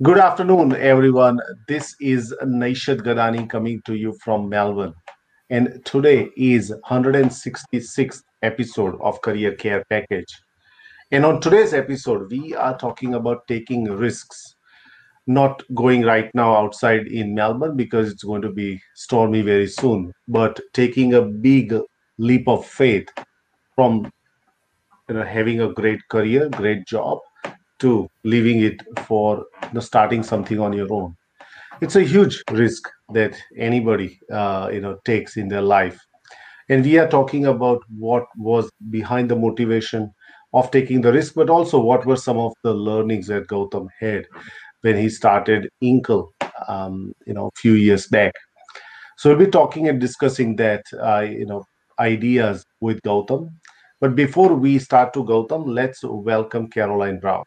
Good afternoon, everyone. This is Naishad Gadani coming to you from Melbourne. And today is 166th episode of Career Care Package. And on today's episode, we are talking about taking risks. Not going right now outside in Melbourne because it's going to be stormy very soon, but taking a big leap of faith from you know, having a great career, great job, to leaving it for you know, starting something on your own. It's a huge risk that anybody uh, you know takes in their life, and we are talking about what was behind the motivation of taking the risk, but also what were some of the learnings that Gautam had when he started Inkl, um, you know, a few years back. So we'll be talking and discussing that, uh, you know, ideas with Gautam. But before we start to Gautam, let's welcome Karalyn Brown.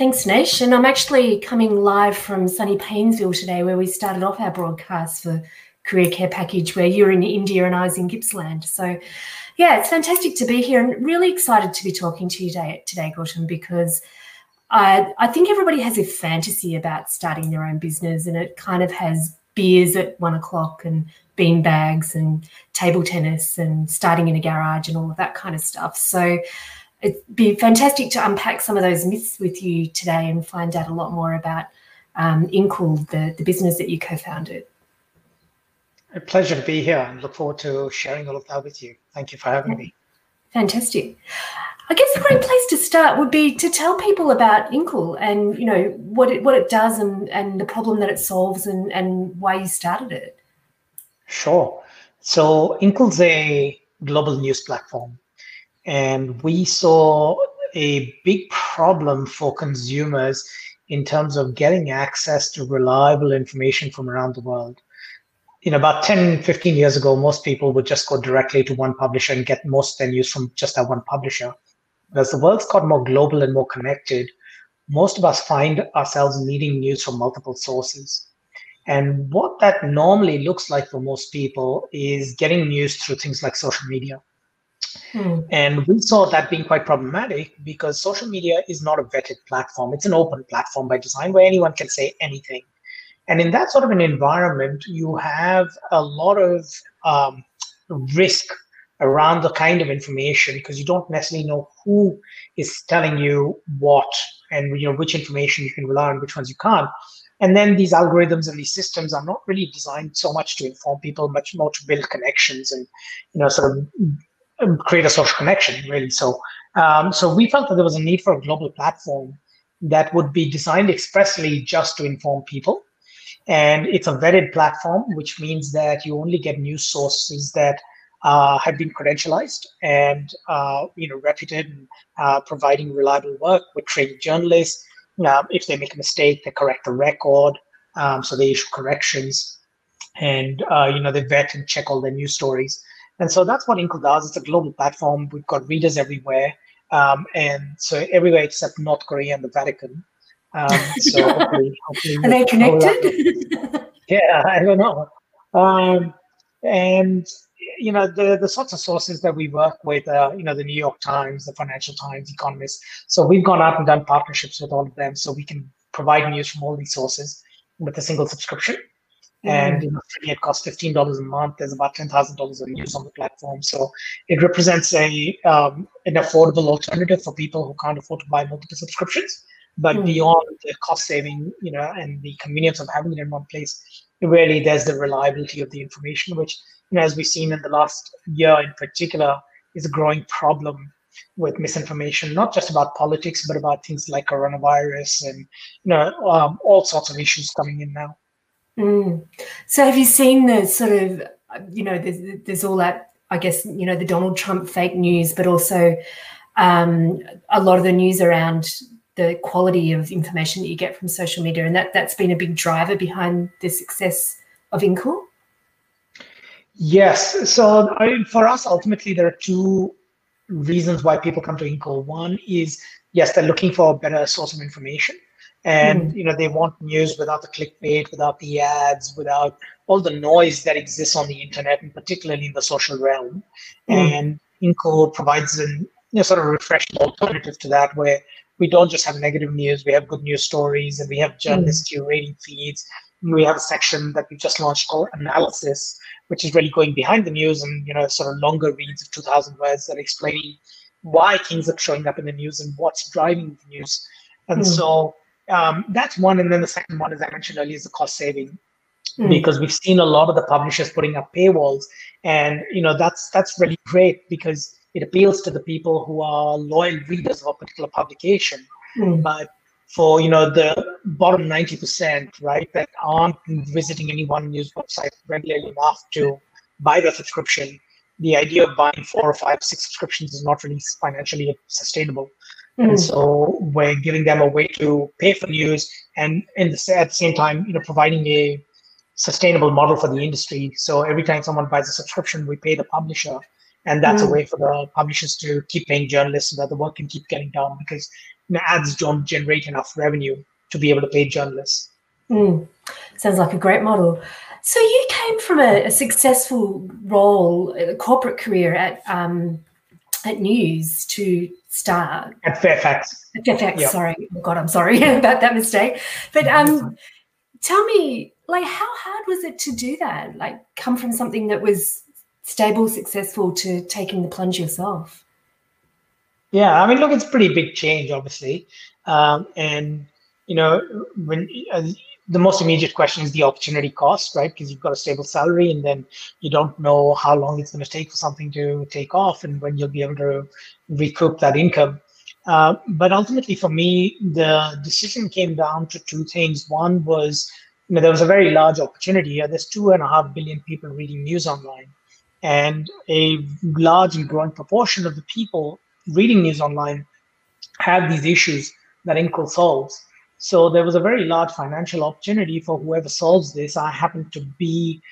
Thanks, Nash. And I'm actually coming live from sunny Paynesville today, where we started off our broadcast for Career Care Package, where you're in India and I was in Gippsland. So, yeah, it's fantastic to be here and really excited to be talking to you today, today Gautam, because I, I think everybody has a fantasy about starting their own business and it kind of has beers at one o'clock and bean bags and table tennis and starting in a garage and all of that kind of stuff. So, it'd be fantastic to unpack some of those myths with you today and find out a lot more about um, Inkl, the, the business that you co-founded. A pleasure to be here and look forward to sharing all of that with you. Thank you for having me. Fantastic. I guess a great place to start would be to tell people about Inkl and you know what it what it does and, and the problem that it solves and, and why you started it. Sure. So Inkl's a global news platform and we saw a big problem for consumers in terms of getting access to reliable information from around the world. You know, about 10, 15 years ago, most people would just go directly to one publisher and get most of their news from just that one publisher. But as the world's got more global and more connected, most of us find ourselves needing news from multiple sources. And what that normally looks like for most people is getting news through things like social media. Hmm. And we saw that being quite problematic because social media is not a vetted platform. It's an open platform by design where anyone can say anything. And in that sort of an environment, you have a lot of um, risk around the kind of information because you don't necessarily know who is telling you what and you know which information you can rely on, which ones you can't. And then these algorithms and these systems are not really designed so much to inform people, much more to build connections and you know sort of create a social connection, really. So, um, so we felt that there was a need for a global platform that would be designed expressly just to inform people. And it's a vetted platform, which means that you only get news sources that uh, have been credentialized and uh, you know reputed and uh, providing reliable work with trained journalists. Uh, if they make a mistake, they correct the record, um, so they issue corrections, and uh, you know they vet and check all their news stories. And so that's what Inkl does. It's a global platform. We've got readers everywhere. Um, and so everywhere except North Korea and the Vatican. Um, so hopefully, hopefully Are they connected? yeah, I don't know. Um, and you know the the sorts of sources that we work with, uh, you know, the New York Times, the Financial Times, Economist. So we've gone out and done partnerships with all of them, so we can provide news from all these sources with a single subscription. And mm. you know, it costs fifteen dollars a month. There's about ten thousand dollars of use on the platform, so it represents a um, an affordable alternative for people who can't afford to buy multiple subscriptions. But mm. beyond the cost saving, you know, and the convenience of having it in one place, really there's the reliability of the information, which you know, as we've seen in the last year in particular, is a growing problem with misinformation, not just about politics, but about things like coronavirus and you know um, all sorts of issues coming in now. Mm. So, have you seen the sort of, you know, there's, there's all that, I guess, you know, the Donald Trump fake news, but also um, a lot of the news around the quality of information that you get from social media, and that that's been a big driver behind the success of Inkl. Yes. So I, for us, ultimately, there are two reasons why people come to Inkl. One is yes, they're looking for a better source of information, and mm. you know they want news without the clickbait, without the ads, without all the noise that exists on the internet, and particularly in the social realm. Mm. And Inkl provides an you know, sort of refreshing alternative to that, where we don't just have negative news, we have good news stories, and we have journalists mm. curating feeds. We have a section that we just launched called Analysis, which is really going behind the news and you know sort of longer reads of 2,000 words that are explaining why things are showing up in the news and what's driving the news. And mm. so um, that's one. And then the second one, as I mentioned earlier, is the cost saving. Mm. Because we've seen a lot of the publishers putting up paywalls, and you know that's that's really great because it appeals to the people who are loyal readers of a particular publication. Mm. But for you know the bottom 90%, right, that aren't visiting any one news website regularly enough to buy the subscription, the idea of buying four or five, six subscriptions is not really financially sustainable. Mm. And so we're giving them a way to pay for news and in the, at the same time, you know, providing a sustainable model for the industry. So every time someone buys a subscription, we pay the publisher and that's mm. a way for the publishers to keep paying journalists so that the work can keep getting done because you know, ads don't generate enough revenue to be able to pay journalists. Mm. Sounds like a great model. So you came from a, a successful role, a corporate career at um, at News to start at Fairfax. At Fairfax, yep. sorry, oh God, I'm sorry about that mistake. But um, tell me, like, how hard was it to do that? Like, come from something that was stable, successful to taking the plunge yourself? Yeah, I mean, look, it's pretty big change, obviously, um, and you know, when the most immediate question is the opportunity cost, right? Because you've got a stable salary, and then you don't know how long it's going to take for something to take off, and when you'll be able to recoup that income. Uh, but ultimately, for me, the decision came down to two things. One was, you know, there was a very large opportunity. There's two and a half billion people reading news online and a large and growing proportion of the people reading news online have these issues that Inkl solves. So there was a very large financial opportunity for whoever solves this. I happen to be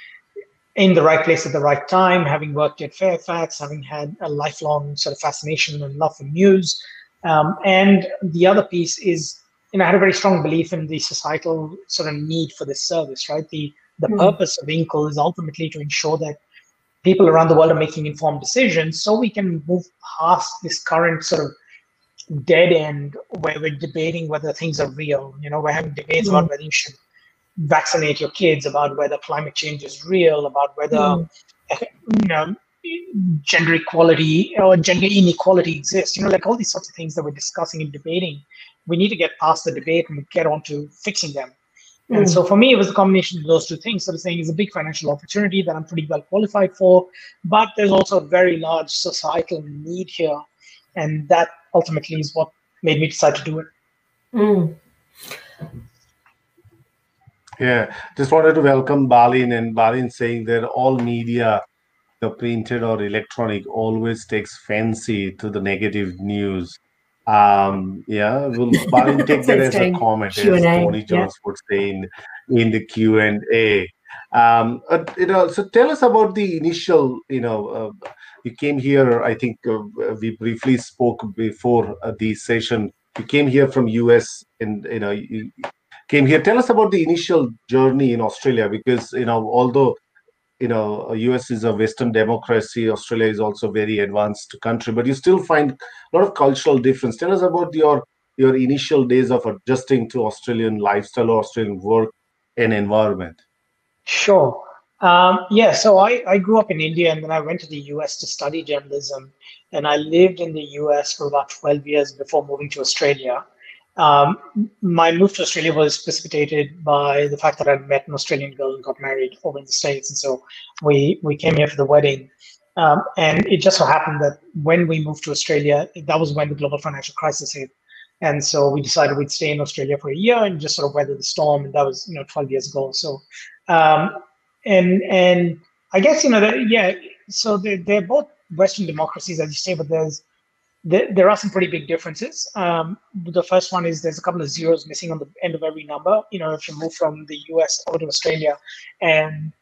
in the right place at the right time, having worked at Fairfax, having had a lifelong sort of fascination and love for news. Um, and the other piece is, you know, I had a very strong belief in the societal sort of need for this service, right? The the mm. purpose of Inkl is ultimately to ensure that people around the world are making informed decisions so we can move past this current sort of dead end where we're debating whether things are real you know we're having debates mm. about whether you should vaccinate your kids about whether climate change is real about whether mm. you know gender equality or gender inequality exists you know like all these sorts of things that we're discussing and debating we need to get past the debate and get on to fixing them and mm. so for me, it was a combination of those two things. Sort of saying it's a big financial opportunity that I'm pretty well qualified for, but there's also a very large societal need here, and that ultimately is what made me decide to do it. Mm. Yeah, just wanted to welcome Balin and Balin saying that all media, the printed or electronic, always takes fancy to the negative news um, yeah, we'll Balin take that as a comment, Q&A, as Tony Jones yeah. would say in, in the Q and A. Um, uh, you know, so tell us about the initial. You know, uh, you came here. I think uh, we briefly spoke before uh, the session. You came here from US, and you know, you came here. Tell us about the initial journey in Australia, because you know, although you know us is a western democracy australia is also very advanced country but you still find a lot of cultural difference tell us about your your initial days of adjusting to australian lifestyle australian work and environment sure um, yeah so I, I grew up in india and then i went to the us to study journalism and i lived in the us for about 12 years before moving to australia um, my move to Australia was precipitated by the fact that I'd met an Australian girl and got married over in the States. And so we, we came here for the wedding. Um, and it just so happened that when we moved to Australia, that was when the global financial crisis hit. And so we decided we'd stay in Australia for a year and just sort of weather the storm. And that was, you know, 12 years ago. So, um, and and I guess you know, that, yeah. So they're, they're both Western democracies, as you say, but there's there, there are some pretty big differences. Um, the first one is there's a couple of zeros missing on the end of every number. You know, if you move from the US over to Australia, and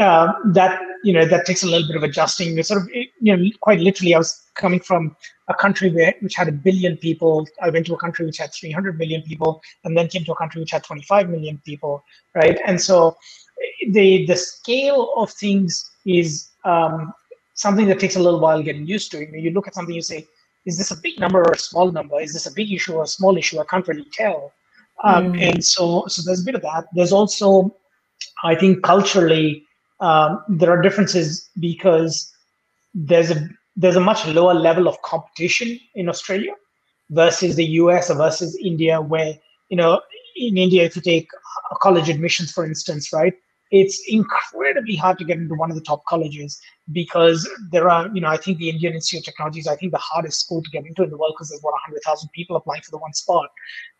uh, that you know that takes a little bit of adjusting. It's sort of you know quite literally, I was coming from a country where, which had a billion people. I went to a country which had 300 million people, and then came to a country which had 25 million people, right? And so the the scale of things is um, something that takes a little while getting used to. You, know, you look at something, you say, is this a big number or a small number? Is this a big issue or a small issue? I can't really tell. Um, mm. And so, so there's a bit of that. There's also, I think, culturally, um, there are differences because there's a there's a much lower level of competition in Australia versus the US or versus India, where you know in India, if you take college admissions, for instance, right, it's incredibly hard to get into one of the top colleges because there are, you know, I think the Indian Institute of Technology is, I think, the hardest school to get into in the world because there's about 100,000 people applying for the one spot.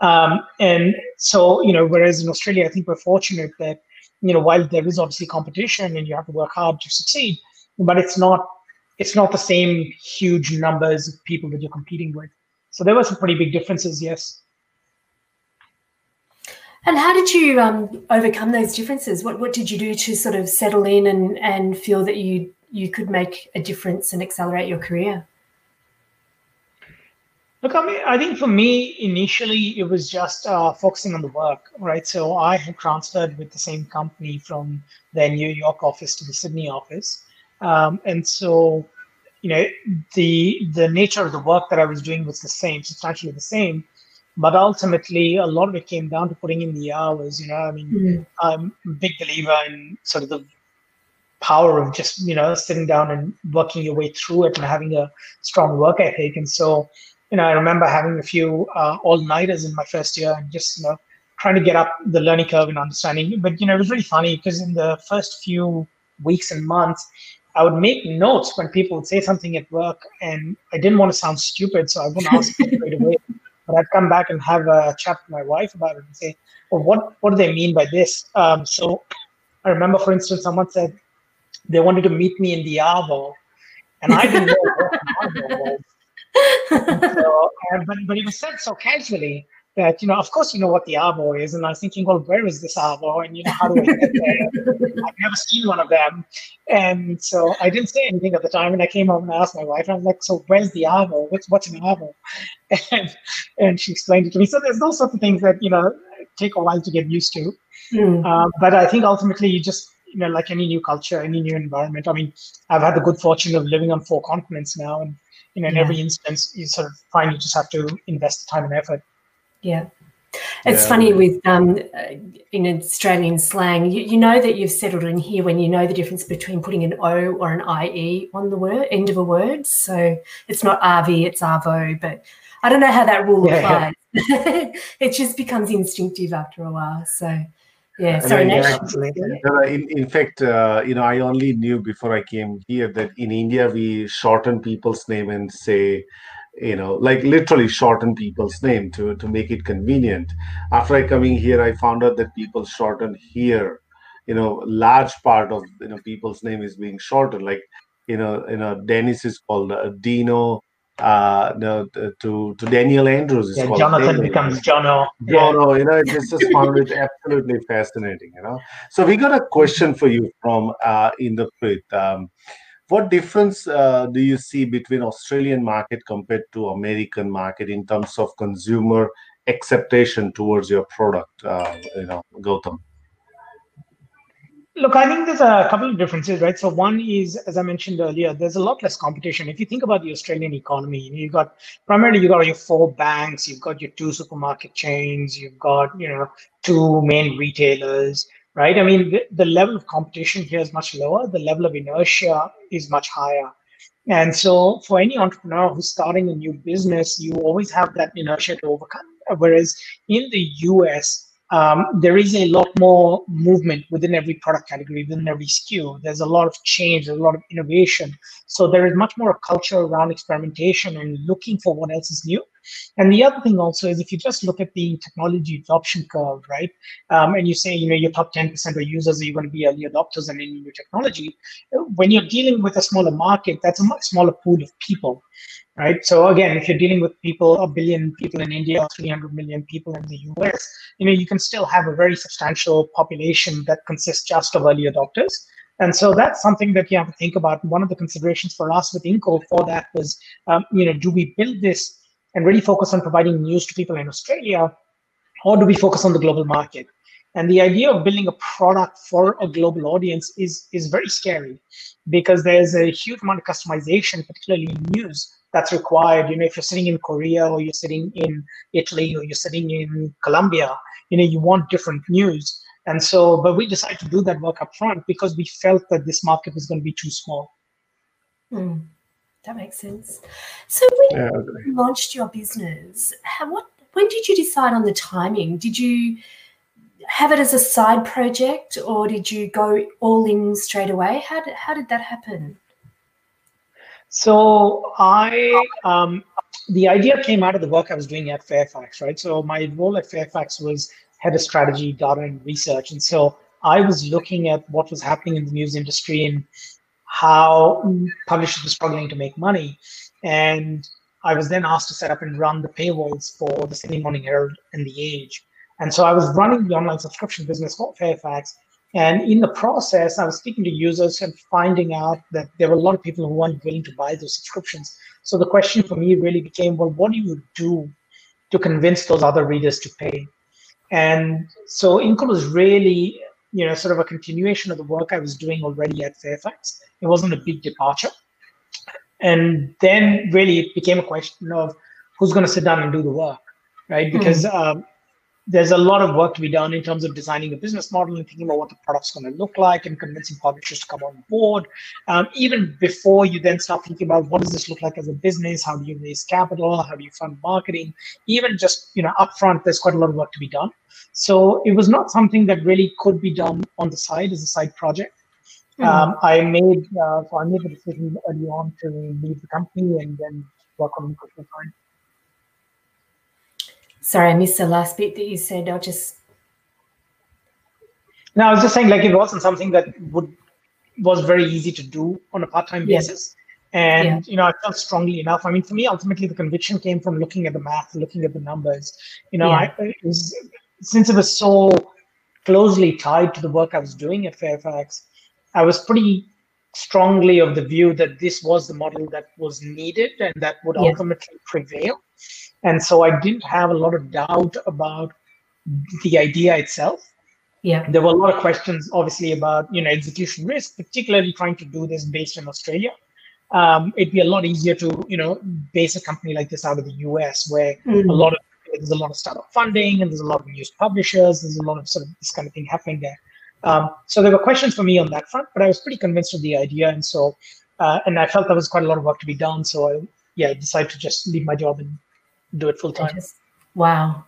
Um, and so, you know, whereas in Australia, I think we're fortunate that, you know, while there is obviously competition and you have to work hard to succeed, but it's not it's not the same huge numbers of people that you're competing with. So there were some pretty big differences, yes. And how did you um, overcome those differences? What what did you do to sort of settle in and and feel that you you could make a difference and accelerate your career? Look, I mean, I think for me initially it was just uh, focusing on the work, right? So I had transferred with the same company from their New York office to the Sydney office, um, and so you know the the nature of the work that I was doing was the same, substantially the same but ultimately a lot of it came down to putting in the hours you know i mean mm-hmm. i'm a big believer in sort of the power of just you know sitting down and working your way through it and having a strong work ethic and so you know i remember having a few uh, all-nighters in my first year and just you know trying to get up the learning curve and understanding but you know it was really funny because in the first few weeks and months I would make notes when people would say something at work, and I didn't want to sound stupid, so I wouldn't ask right away. I'd come back and have a chat with my wife about it and say, well, what, what do they mean by this? Um, so I remember, for instance, someone said they wanted to meet me in the Arvo, and I didn't know what the Arvo was. So, but, but it was said so casually that, you know, of course you know what the Arvo is. And I was thinking, well, where is this Arvo? And, you know, how do I get there? I've never seen one of them. And so I didn't say anything at the time. And I came home and I asked my wife, and i'm like, so where's the Arvo? What's, what's an Arvo? And, and she explained it to me. So there's those sorts of things that, you know, take a while to get used to. Mm. Um, but I think ultimately you just, you know, like any new culture, any new environment. I mean, I've had the good fortune of living on four continents now. And, you know, in yeah. every instance, you sort of find you just have to invest the time and effort. Yeah. It's yeah. funny with um, in Australian slang, you, you, know that you've settled in here when you know the difference between putting an O or an IE on the word end of a word. So it's not RV, it's ARVO, but I don't know how that rule yeah, applies. It just becomes instinctive after a while. So yeah, sorry, yeah, in, in fact, uh, you know, I only knew before I came here that in India we shorten people's name and say you know like literally shorten people's name to to make it convenient. After i coming here i found out that people shorten here. You know large part of you know people's name is being shortened. Like you know you know dennis is called uh, dino uh no to to daniel andrews is yeah, jonathan daniel. becomes jono. Jono yeah. you know it's just found it absolutely fascinating you know. So we got a question for you from uh in the pit um what difference uh, do you see between Australian market compared to American market in terms of consumer acceptation towards your product? Uh, you know, Gautam. Look, I think there's a couple of differences, right? So one is, as I mentioned earlier, there's a lot less competition. If you think about the Australian economy, you've got primarily you've got your four banks, you've got your two supermarket chains, you've got you know two main retailers, right? I mean, the, the level of competition here is much lower. The level of inertia is much higher. And so for any entrepreneur who's starting a new business, you always have that inertia to overcome. Whereas in the US, um, there is a lot more movement within every product category, within every SKU. There's a lot of change, there's a lot of innovation. So there is much more a culture around experimentation and looking for what else is new And the other thing also is if you just look at the technology adoption curve, right? Um, and you say, you know, your top 10% of users are going to be early adopters and any new technology. When you're dealing with a smaller market, that's a much smaller pool of people, right? So again, if you're dealing with people, a billion people in India or 300 million people in the US, you know, you can still have a very substantial population that consists just of early adopters. And so that's something that you have to think about. One of the considerations for us with Inkl for that was, um, you know, do we build this and really focus on providing news to people in Australia, or do we focus on the global market? And the idea of building a product for a global audience is is very scary because there's a huge amount of customization, particularly in news, that's required. You know, if you're sitting in Korea or you're sitting in Italy or you're sitting in Colombia, you know, you want different news. And so, but we decided to do that work up front because we felt that this market was going to be too small. Mm, that makes sense. So when yeah, you launched your business, how, what when did you decide on the timing? Did you have it as a side project or did you go all in straight away? How did, how did that happen? So I, um, the idea came out of the work I was doing at Fairfax, right? So my role at Fairfax was head of strategy, data, and research. And so I was looking at what was happening in the news industry and how publishers were struggling to make money. And I was then asked to set up and run the paywalls for the Sydney Morning Herald and The Age. And so I was running the online subscription business for Fairfax. And in the process, I was speaking to users and finding out that there were a lot of people who weren't willing to buy those subscriptions. So the question for me really became, well, what do you do to convince those other readers to pay? And so Inkl was really, you know, sort of a continuation of the work I was doing already at Fairfax. It wasn't a big departure. And then really it became a question of who's going to sit down and do the work, right? Hmm. Because mm. um, there's a lot of work to be done in terms of designing a business model and thinking about what the product's going to look like and convincing publishers to come on board. Um, even before you then start thinking about what does this look like as a business, how do you raise capital, how do you fund marketing, even just you know upfront, there's quite a lot of work to be done. So it was not something that really could be done on the side as a side project. Mm-hmm. Um, I made uh, so I made the decision early on to leave the company and then work on the full time. Sorry, I missed the last bit that you said. I'll just. No, I was just saying, like, it wasn't something that would was very easy to do on a part-time yeah. basis. And yeah. you know, I felt strongly enough. I mean, for me, ultimately, the conviction came from looking at the math, looking at the numbers. You know, yeah. I, it was, since it was so closely tied to the work I was doing at Fairfax, I was pretty strongly of the view that this was the model that was needed and that would ultimately prevail. And so I didn't have a lot of doubt about the idea itself. Yeah. There were a lot of questions, obviously, about you know execution risk, particularly trying to do this based in Australia. Um, it'd be a lot easier to you know base a company like this out of the US, where mm-hmm. a lot of there's a lot of startup funding and there's a lot of news publishers. There's a lot of sort of this kind of thing happening there. Um, so there were questions for me on that front, but I was pretty convinced of the idea, and so uh, and I felt there was quite a lot of work to be done. So I yeah decided to just leave my job and do it full time. Wow.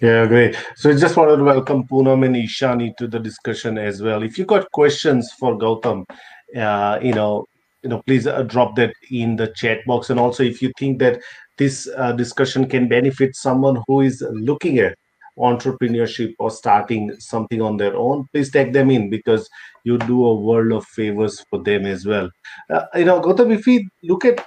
Yeah, great. So I just wanted to welcome Poonam and Ishani to the discussion as well. If you got questions for Gautam, uh, you know, you know, please uh, drop that in the chat box. And also, if you think that this uh, discussion can benefit someone who is looking at entrepreneurship or starting something on their own, please take them in because you do a world of favors for them as well. Uh, you know, Gautam, if we look at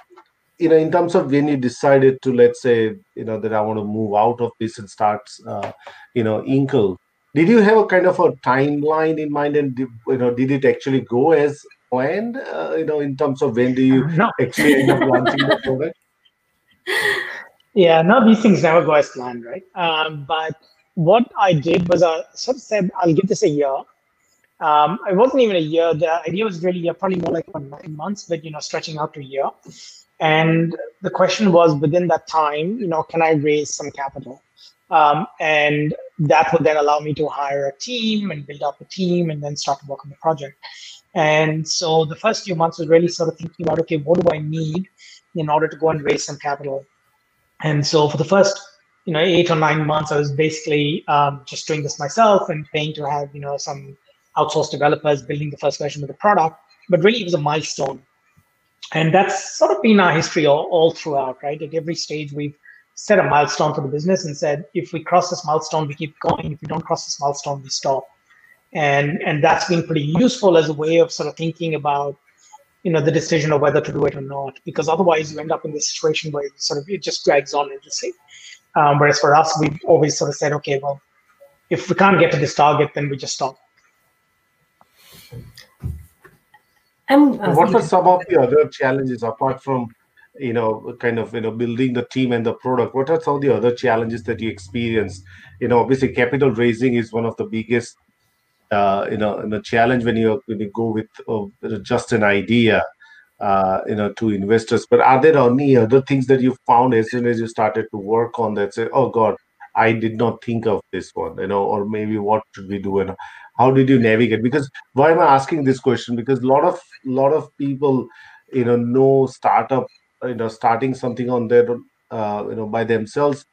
you know in terms of when you decided to let's say you know that i want to move out of this and start uh, you know inkl did you have a kind of a timeline in mind and you know did it actually go as planned uh, you know in terms of when do you no. actually end up launching the product yeah no these things never go as planned right um, but what i did was i sort of said i'll give this a year um, it wasn't even a year. The idea was really probably more like nine months, but you know, stretching out to a year. And the question was within that time, you know, can I raise some capital? Um, and that would then allow me to hire a team and build up a team and then start to work on the project. And so the first few months was really sort of thinking about, okay, what do I need in order to go and raise some capital? And so for the first, you know, eight or nine months, I was basically um, just doing this myself and paying to have, you know, some outsourced developers building the first version of the product. But really, it was a milestone and that's sort of been our history all, all throughout, right? At every stage, we've set a milestone for the business and said, if we cross this milestone, we keep going. If we don't cross this milestone, we stop. And and that's been pretty useful as a way of sort of thinking about, you know, the decision of whether to do it or not. Because otherwise, you end up in this situation where sort of it just drags on endlessly. Um, whereas for us, we've always sort of said, okay, well, if we can't get to this target, then we just stop. And uh, what are some of the other challenges apart from you know kind of you know building the team and the product what are some of the other challenges that you experienced? You know obviously capital raising is one of the biggest uh, you know the challenge when you when you go with uh, just an idea uh, you know to investors. But are there any other things that you found as soon as you started to work on that say oh god i did not think of this one you know or maybe what should we do? And how did you navigate? Because why am i asking this question? Because a lot of lot of people you know know startup you know starting something on their uh, you know by themselves.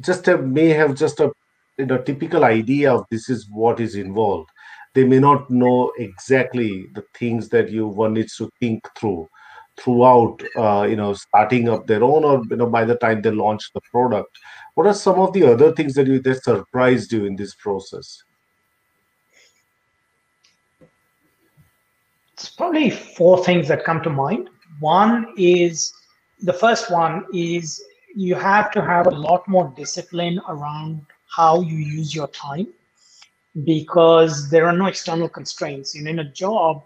Just may have just a you know typical idea of this is what is involved. They may not know exactly the things that you one needs to think through throughout uh, you know starting up their own or you know by the time they launch the product. What are some of the other things that you that surprised you in this process it's probably four things that come to mind one is the first one is you have to have a lot more discipline around how you use your time because there are no external constraints. And in a job,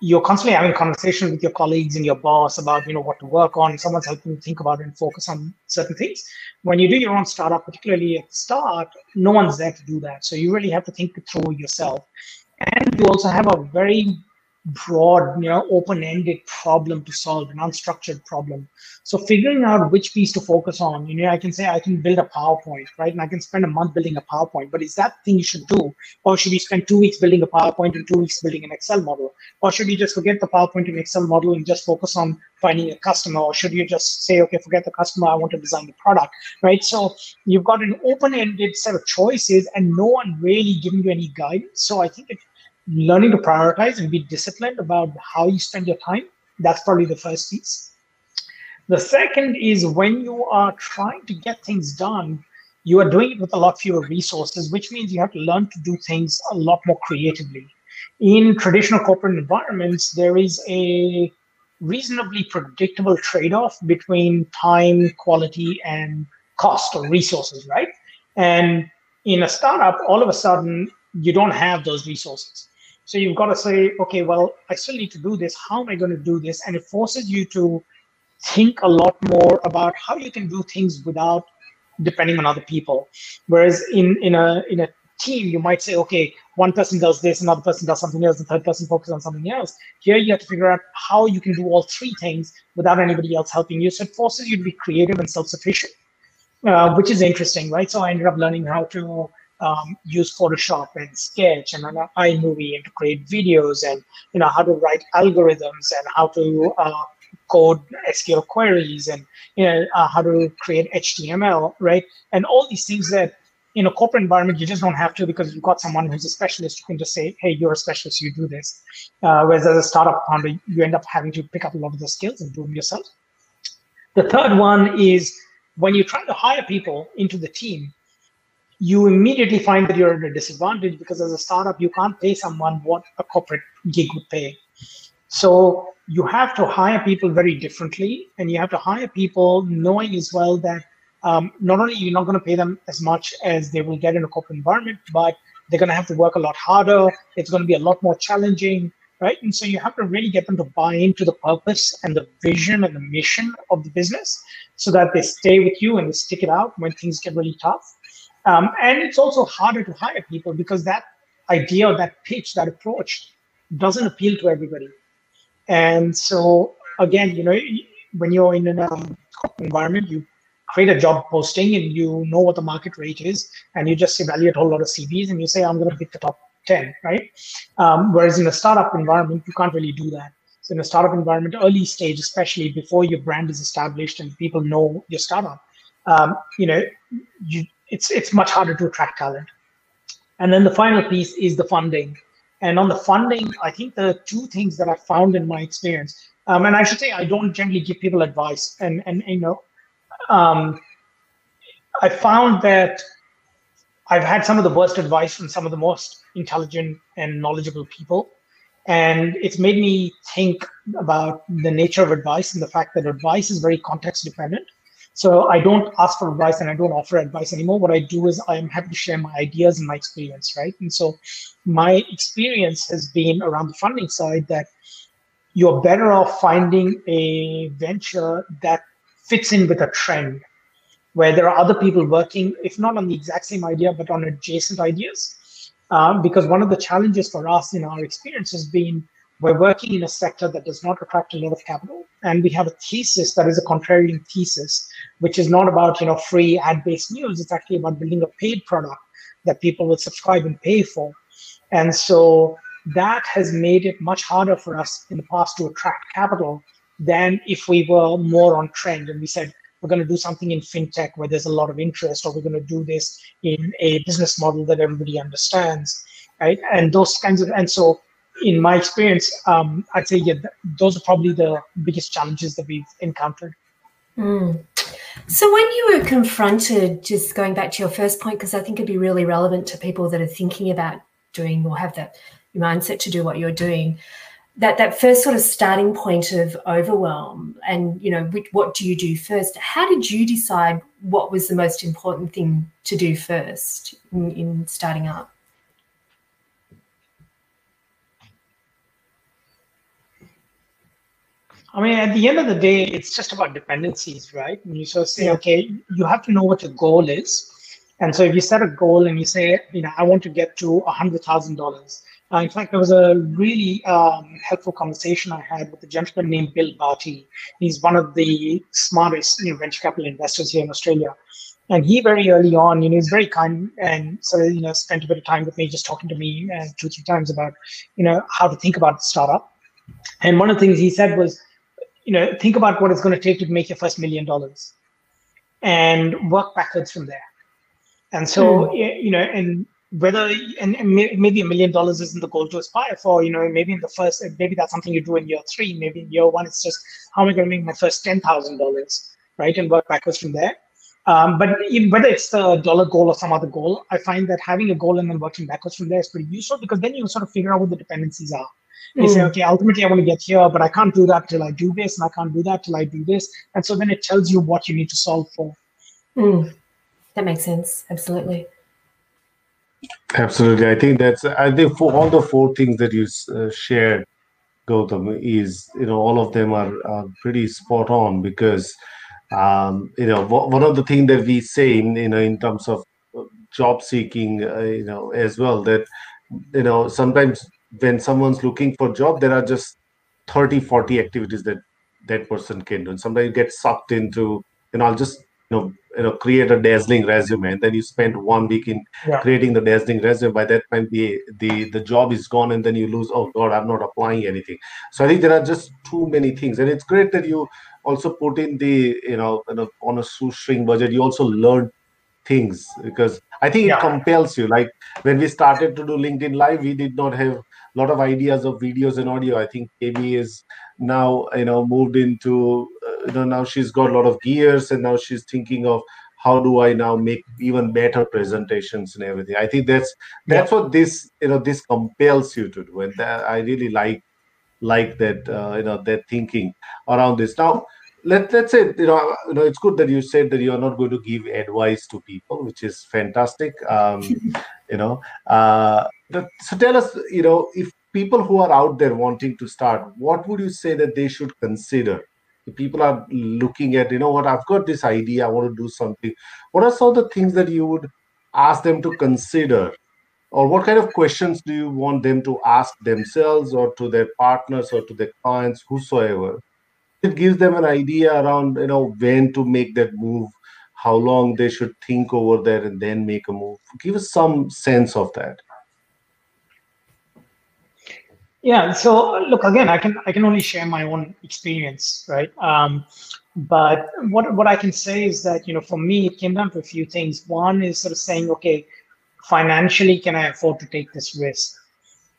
you're constantly having conversations with your colleagues and your boss about you know what to work on. Someone's helping you think about it and focus on certain things. When you do your own startup, particularly at the start, no one's there to do that. So you really have to think through yourself. And you also have a very broad, you know, open-ended problem to solve, an unstructured problem. So figuring out which piece to focus on, you know, I can say I can build a PowerPoint, right? And I can spend a month building a PowerPoint, but is that thing you should do? Or should we spend two weeks building a PowerPoint and two weeks building an Excel model? Or should we just forget the PowerPoint and Excel model and just focus on finding a customer? Or should you just say, okay, forget the customer, I want to design the product, right? So you've got an open-ended set of choices and no one really giving you any guidance. So I think it learning to prioritize and be disciplined about how you spend your time. That's probably the first piece. The second is when you are trying to get things done, you are doing it with a lot fewer resources, which means you have to learn to do things a lot more creatively. In traditional corporate environments, there is a reasonably predictable trade off between time, quality, and cost or resources, right? And in a startup, all of a sudden, you don't have those resources. So you've got to say, okay, well, I still need to do this. How am I going to do this? And it forces you to think a lot more about how you can do things without depending on other people. Whereas in in a in a team, you might say, okay, one person does this, another person does something else, the third person focuses on something else. Here you have to figure out how you can do all three things without anybody else helping you. So it forces you to be creative and self-sufficient, uh, which is interesting, right? So I ended up learning how to um, use Photoshop and Sketch and an iMovie and to create videos and you know how to write algorithms and how to uh, code SQL queries and you know uh, how to create HTML, right? And all these things that in a corporate environment you just don't have to because you've got someone who's a specialist who can just say, "Hey, you're a specialist, you do this." Uh, whereas as a startup founder, you end up having to pick up a lot of the skills and do them yourself. The third one is when you're trying to hire people into the team, you immediately find that you're at a disadvantage because as a startup, you can't pay someone what a corporate gig would pay. So you have to hire people very differently, and you have to hire people knowing as well that um, not only you're not going to pay them as much as they will get in a corporate environment, but they're going to have to work a lot harder. It's going to be a lot more challenging, right? And so you have to really get them to buy into the purpose and the vision and the mission of the business so that they stay with you and they stick it out when things get really tough. Um, and it's also harder to hire people because that idea, that pitch, that approach doesn't appeal to everybody. And so, again, you know, when you're in an um, environment, you create a job posting and you know what the market rate is, and you just evaluate a whole lot of CVs and you say, I'm going to pick the top 10, right? Um, whereas in a startup environment, you can't really do that. So in a startup environment, early stage, especially before your brand is established and people know your startup, um, you know, you it's it's much harder to attract talent. And then the final piece is the funding. And on the funding, I think the two things that I found in my experience, Um, and I should say, I don't generally give people advice. And, and you know, um, I found that I've had some of the worst advice from some of the most intelligent and knowledgeable people. And it's made me think about the nature of advice and the fact that advice is very context dependent. So I don't ask for advice and I don't offer advice anymore. What I do is I'm happy to share my ideas and my experience, right? And so my experience has been around the funding side that you're better off finding a venture that fits in with a trend where there are other people working, if not on the exact same idea, but on adjacent ideas. Um, because one of the challenges for us in our experience has been we're working in a sector that does not attract a lot of capital. And we have a thesis that is a contrarian thesis which is not about you know free ad-based news. It's actually about building a paid product that people will subscribe and pay for. And so that has made it much harder for us in the past to attract capital than if we were more on trend and we said we're going to do something in fintech where there's a lot of interest or we're going to do this in a business model that everybody understands right? And those kinds of and so in my experience, um, I'd say yeah, those are probably the biggest challenges that we've encountered. Mm. So when you were confronted, just going back to your first point, because I think it'd be really relevant to people that are thinking about doing or have that mindset to do what you're doing, that that first sort of starting point of overwhelm, and you know, what do you do first? How did you decide what was the most important thing to do first in, in starting up? I mean, at the end of the day, it's just about dependencies, right? And you sort of say, okay, you have to know what your goal is. And so if you set a goal and you say, you know, I want to get to a hundred thousand dollars. Uh, in fact, there was a really um, helpful conversation I had with a gentleman named Bill Bartee. He's one of the smartest you know, venture capital investors here in Australia. And he very early on, you know, he's very kind and sort of, you know, spent a bit of time with me, just talking to me uh, two, three times about, you know, how to think about startup. And one of the things he said was, you know, think about what it's going to take to make your first million dollars and work backwards from there. And so, mm. you know, and whether, and, and maybe a million dollars isn't the goal to aspire for, you know, maybe in the first, maybe that's something you do in year three, maybe in year one, it's just how am I going to make my first $10,000, right? And work backwards from there. Um, but whether it's the dollar goal or some other goal, I find that having a goal and then working backwards from there is pretty useful because then you sort of figure out what the dependencies are. You mm. say, okay, ultimately I want to get here, but I can't do that till I do this, and I can't do that till I do this. And so then it tells you what you need to solve for. Mm. That makes sense. Absolutely. Absolutely. I think that's, I think for all the four things that you uh, shared, Gautam, is, you know, all of them are, are pretty spot on because, um, you know, one of the things that we say in, you know, in terms of job seeking, uh, you know, as well, that, you know, sometimes when someone's looking for job there are just 30 40 activities that that person can do. And sometimes you get sucked into you know i'll just you know you know create a dazzling resume and then you spend one week in yeah. creating the dazzling resume. By that time the the the job is gone and then you lose oh god i'm not applying anything. So i think there are just too many things. And it's great that you also put in the you know, you know on a shoestring budget you also learn things because i think yeah. it compels you. Like when we started to do linkedin live we did not have lot of ideas of videos and audio. I think Amy is now you know moved into uh, you know now she's got a lot of gears and now she's thinking of how do I now make even better presentations and everything. I think that's that's yeah. what this you know this compels you to do, and that, I really like like that uh, you know that thinking around this now let let's say you know you know it's good that you said that you are not going to give advice to people which is fantastic um you know uh so tell us you know if people who are out there wanting to start what would you say that they should consider? If people are looking at you know what i've got this idea i want to do something. What are some of the things that you would ask them to consider? Or what kind of questions do you want them to ask themselves or to their partners or to their clients whosoever? It gives them an idea around you know when to make that move how long they should think over there and then make a move. Give us some sense of that yeah so look again i can i can only share my own experience right? Um, but what what i can say is that you know for me it came down to a few things. One is sort of saying okay financially can i afford to take this risk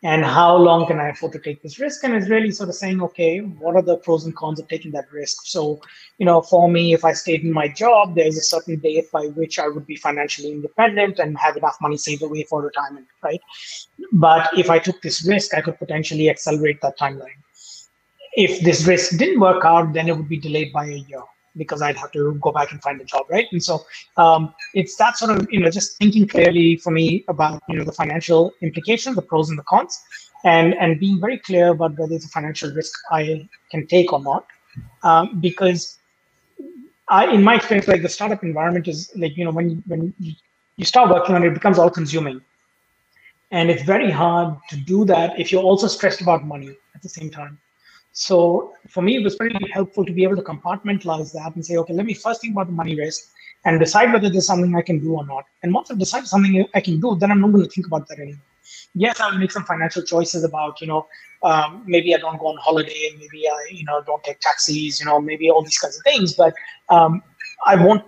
and how long can I afford to take this risk? And it's really sort of saying, okay, what are the pros and cons of taking that risk? So, you know, for me, if I stayed in my job, there's a certain date by which I would be financially independent and have enough money saved away for retirement, right? But if I took this risk, I could potentially accelerate that timeline. If this risk didn't work out, then it would be delayed by a year because I'd have to go back and find a job, right? And so um, it's that sort of you know just thinking clearly for me about you know the financial implications, the pros and the cons, and and being very clear about whether it's a financial risk I can take or not, um, because I, in my experience, like the startup environment is like you know when when you start working on it, it becomes all consuming, and it's very hard to do that if you're also stressed about money at the same time. So for me, it was pretty helpful to be able to compartmentalize that and say, okay, let me first think about the money risk and decide whether there's something I can do or not. And once I've decided something I can do, then I'm not going to think about that anymore. Yes, I'll make some financial choices about, you know, um, maybe I don't go on holiday, maybe I, you know, don't take taxis, you know, maybe all these kinds of things. But um, I won't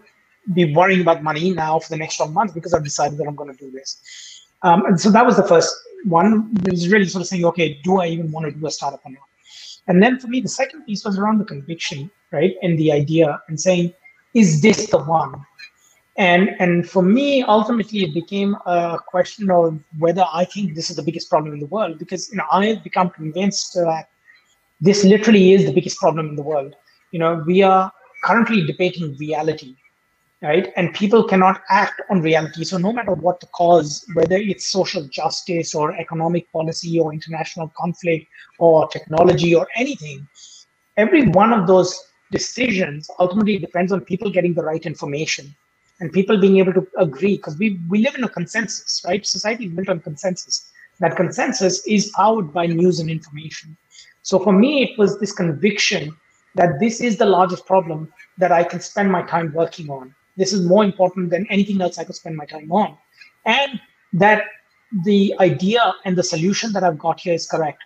be worrying about money now for the next 12 months because I've decided that I'm going to do this. Um, and so that was the first one. It was really sort of saying, okay, do I even want to do a startup or not? And then for me, the second piece was around the conviction, right? And the idea and saying, is this the one? And and for me, ultimately, it became a question of whether I think this is the biggest problem in the world because you know I have become convinced that this literally is the biggest problem in the world. You know, we are currently debating reality, right? And people cannot act on reality. So no matter what the cause, whether it's social justice or economic policy or international conflict or technology or anything, every one of those decisions ultimately depends on people getting the right information and people being able to agree because we, we live in a consensus, right? Society is built on consensus. That consensus is powered by news and information. So for me, it was this conviction that this is the largest problem that I can spend my time working on this is more important than anything else I could spend my time on. And that the idea and the solution that I've got here is correct.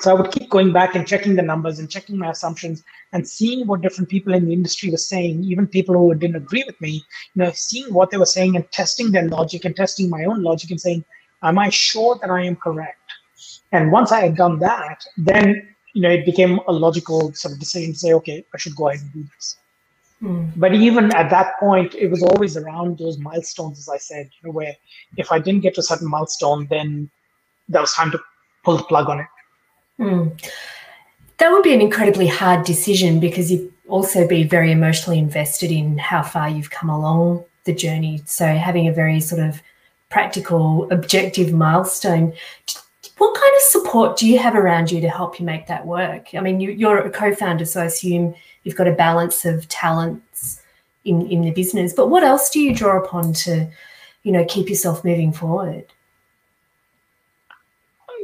So I would keep going back and checking the numbers and checking my assumptions and seeing what different people in the industry were saying, even people who didn't agree with me, you know, seeing what they were saying and testing their logic and testing my own logic and saying, am I sure that I am correct? And once I had done that, then you know it became a logical sort of decision to say, okay, I should go ahead and do this. Mm. But even at that point, it was always around those milestones, as I said, you know, where if I didn't get to a certain milestone, then that was time to pull the plug on it. Mm. That would be an incredibly hard decision because you'd also be very emotionally invested in how far you've come along the journey. So having a very sort of practical, objective milestone. What kind of support do you have around you to help you make that work? I mean, you, are a co-founder, so I assume you've got a balance of talents in in the business but what else do you draw upon to you know keep yourself moving forward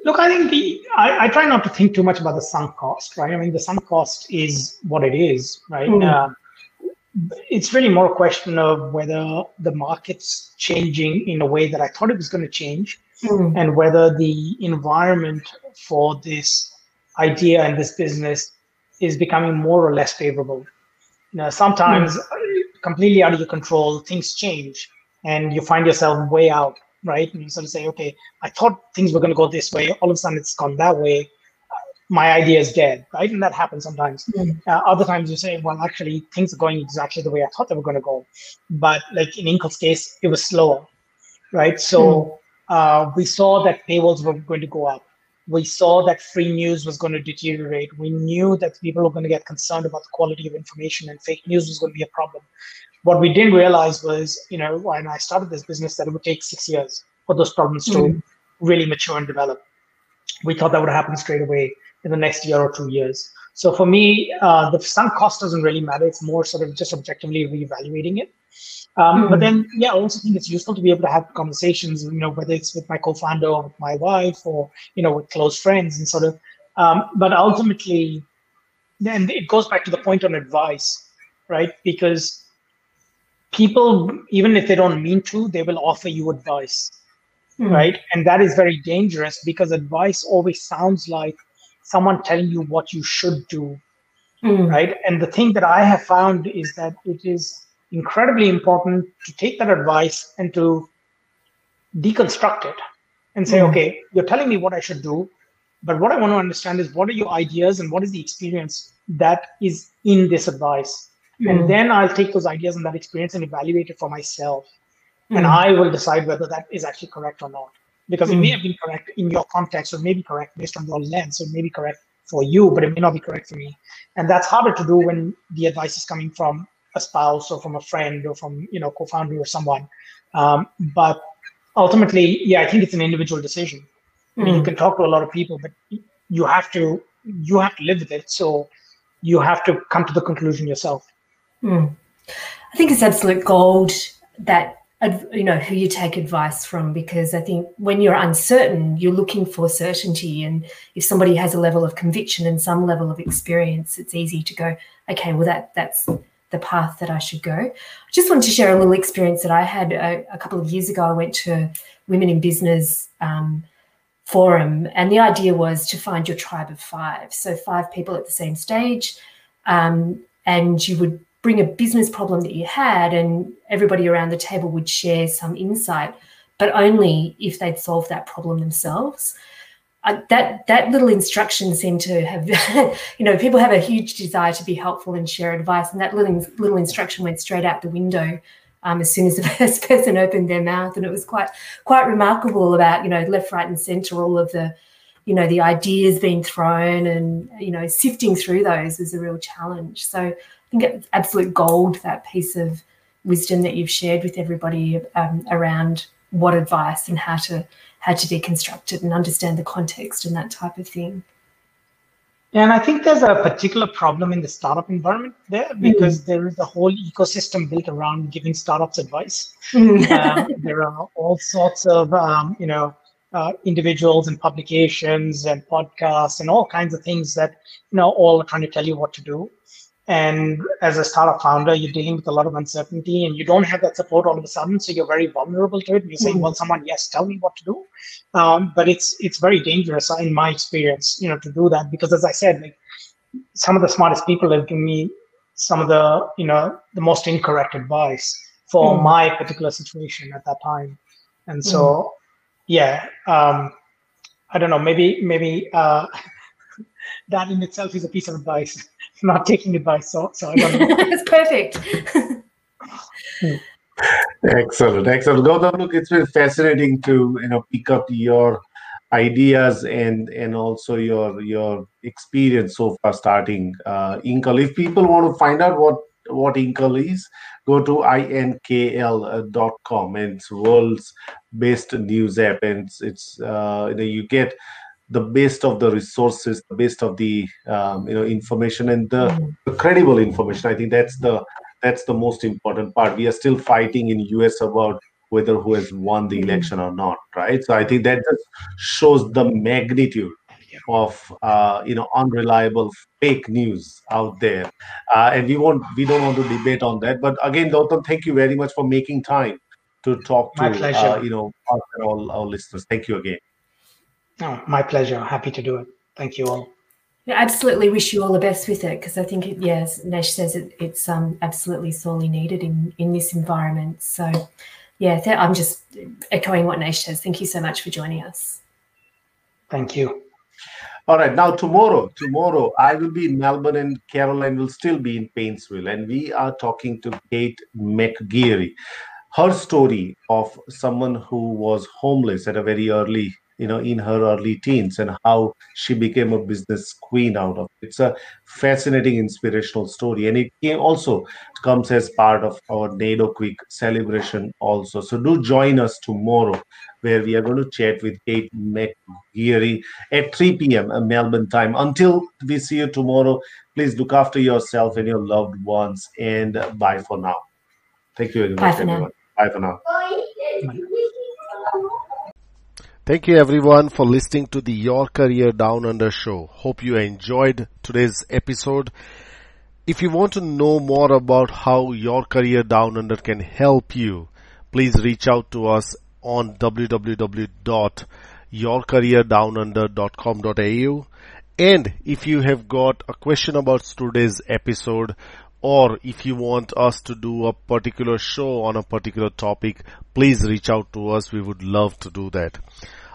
look i think the I, I, try not to think too much about the sunk cost right i mean the sunk cost is what it is right mm. uh, it's really more a question of whether the market's changing in a way that i thought it was going to change mm. and whether the environment for this idea and this business is becoming more or less favorable. You know, sometimes mm. completely out of your control, things change and you find yourself way out, right? And you sort of say, okay, I thought things were going to go this way. All of a sudden it's gone that way. My idea is dead, right? And that happens sometimes. Mm. Uh, other times you say, well, actually, things are going exactly the way I thought they were going to go. But like in Inkl's case, it was slower, right? So mm. Uh, we saw that paywalls were going to go up we saw that free news was going to deteriorate. We knew that people were going to get concerned about the quality of information and fake news was going to be a problem. What we didn't realize was, you know, when I started this business, that it would take six years for those problems to mm. really mature and develop. We thought that would happen straight away in the next year or two years. So for me, uh, the sunk cost doesn't really matter. It's more sort of just objectively reevaluating it. Um, mm But hmm. then, yeah, I also think it's useful to be able to have conversations, you know, whether it's with my co-founder or with my wife or, you know, with close friends and sort of, um, but ultimately, then it goes back to the point on advice, right? Because people, even if they don't mean to, they will offer you advice, mm right? And that is very dangerous because advice always sounds like someone telling you what you should do, mm right? And the thing that I have found is that it is incredibly important to take that advice and to deconstruct it and say, mm. okay, you're telling me what I should do, but what I want to understand is what are your ideas and what is the experience that is in this advice? Mm. And then I'll take those ideas and that experience and evaluate it for myself. Mm. And I will decide whether that is actually correct or not. Because it may have been correct in your context, or may be correct based on your lens, or may be correct for you, but it may not be correct for me. And that's harder to do when the advice is coming from a spouse or from a friend or from you know co-founder or someone. Um, but ultimately, yeah, I think it's an individual decision. Mm. I mean, you hmm. can talk to a lot of people, but you have to you have to live with it. So you have to come to the conclusion yourself. Mm. I think it's absolute gold that you know who you take advice from because I think when you're uncertain, you're looking for certainty, and if somebody has a level of conviction and some level of experience, it's easy to go, okay, well that that's the path that I should go. I just wanted to share a little experience that I had a, a couple of years ago. I went to Women in Business um, forum, and the idea was to find your tribe of five. So five people at the same stage, um, and you would bring a business problem that you had, and everybody around the table would share some insight, but only if they'd solved that problem themselves. Uh, that that little instruction seemed to have, you know, people have a huge desire to be helpful and share advice, and that little little instruction went straight out the window um, as soon as the first person opened their mouth, and it was quite quite remarkable about you know left, right, and centre, all of the you know the ideas being thrown, and you know sifting through those was a real challenge. So I think it's absolute gold that piece of wisdom that you've shared with everybody um, around what advice and how to how to deconstruct it and understand the context and that type of thing. Yeah, and I think there's a particular problem in the startup environment there mm. because mm. there is a whole ecosystem built around giving startups advice. Mm. um, there are all sorts of um, you know uh, individuals and publications and podcasts and all kinds of things that you know all are trying to tell you what to do. And as a startup founder, you're dealing with a lot of uncertainty and you don't have that support all of a sudden. So you're very vulnerable to it. You're saying, mm. well, someone, yes, tell me what to do. Um, but it's it's very dangerous in my experience, you know, to do that because as I said, like some of the smartest people have given me some of the, you know, the most incorrect advice for mm. my particular situation at that time. And so, mm. yeah, um, I don't know, maybe, maybe uh, that in itself is a piece of advice not taking advice. So, so I don't know. That's perfect. excellent, excellent. Gautam, look, it's been fascinating to you know pick up your ideas and and also your your experience so far starting uh, Inkl. If people want to find out what what Inkl is, go to inkl.com and it's world's best news app and it's, it's uh, you know you get the best of the resources, the best of the um, you know information and the, mm. the, credible information. I think that's the that's the most important part. We are still fighting in US about whether who has won the mm. election or not, right? So I think that just shows the magnitude of uh, you know unreliable fake news out there, uh, and we won't we don't want to debate on that. But again, Gautam, thank you very much for making time to talk to uh, you know all our listeners. Thank you again. Oh, my pleasure. Happy to do it. Thank you all. Yeah, absolutely wish you all the best with it because I think, it, yes, Nesh says it, it's um, absolutely sorely needed in, in this environment. So, yeah, th- I'm just echoing what Nesh says. Thank you so much for joining us. Thank you. All right, now tomorrow, tomorrow I will be in Melbourne and Karalyn will still be in Paintsville, and we are talking to Kate McGeary. Her story of someone who was homeless at a very early you know in her early teens and how she became a business queen out of it. it's a fascinating inspirational story. And it also comes as part of our NAIDOC Week celebration also. So do join us tomorrow where we are going to chat with kate mcgeary at 3 p.m uh, melbourne time. Until we see you tomorrow please look after yourself and your loved ones. And bye for now. Thank you very much bye everyone. Now. bye for now Thank you everyone for listening to the Your Career Down Under show. Hope you enjoyed today's episode. If you want to know more about how Your Career Down Under can help you, please reach out to us on www.yourcareerdownunder.com.au and if you have got a question about today's episode or if you want us to do a particular show on a particular topic, please reach out to us. We would love to do that.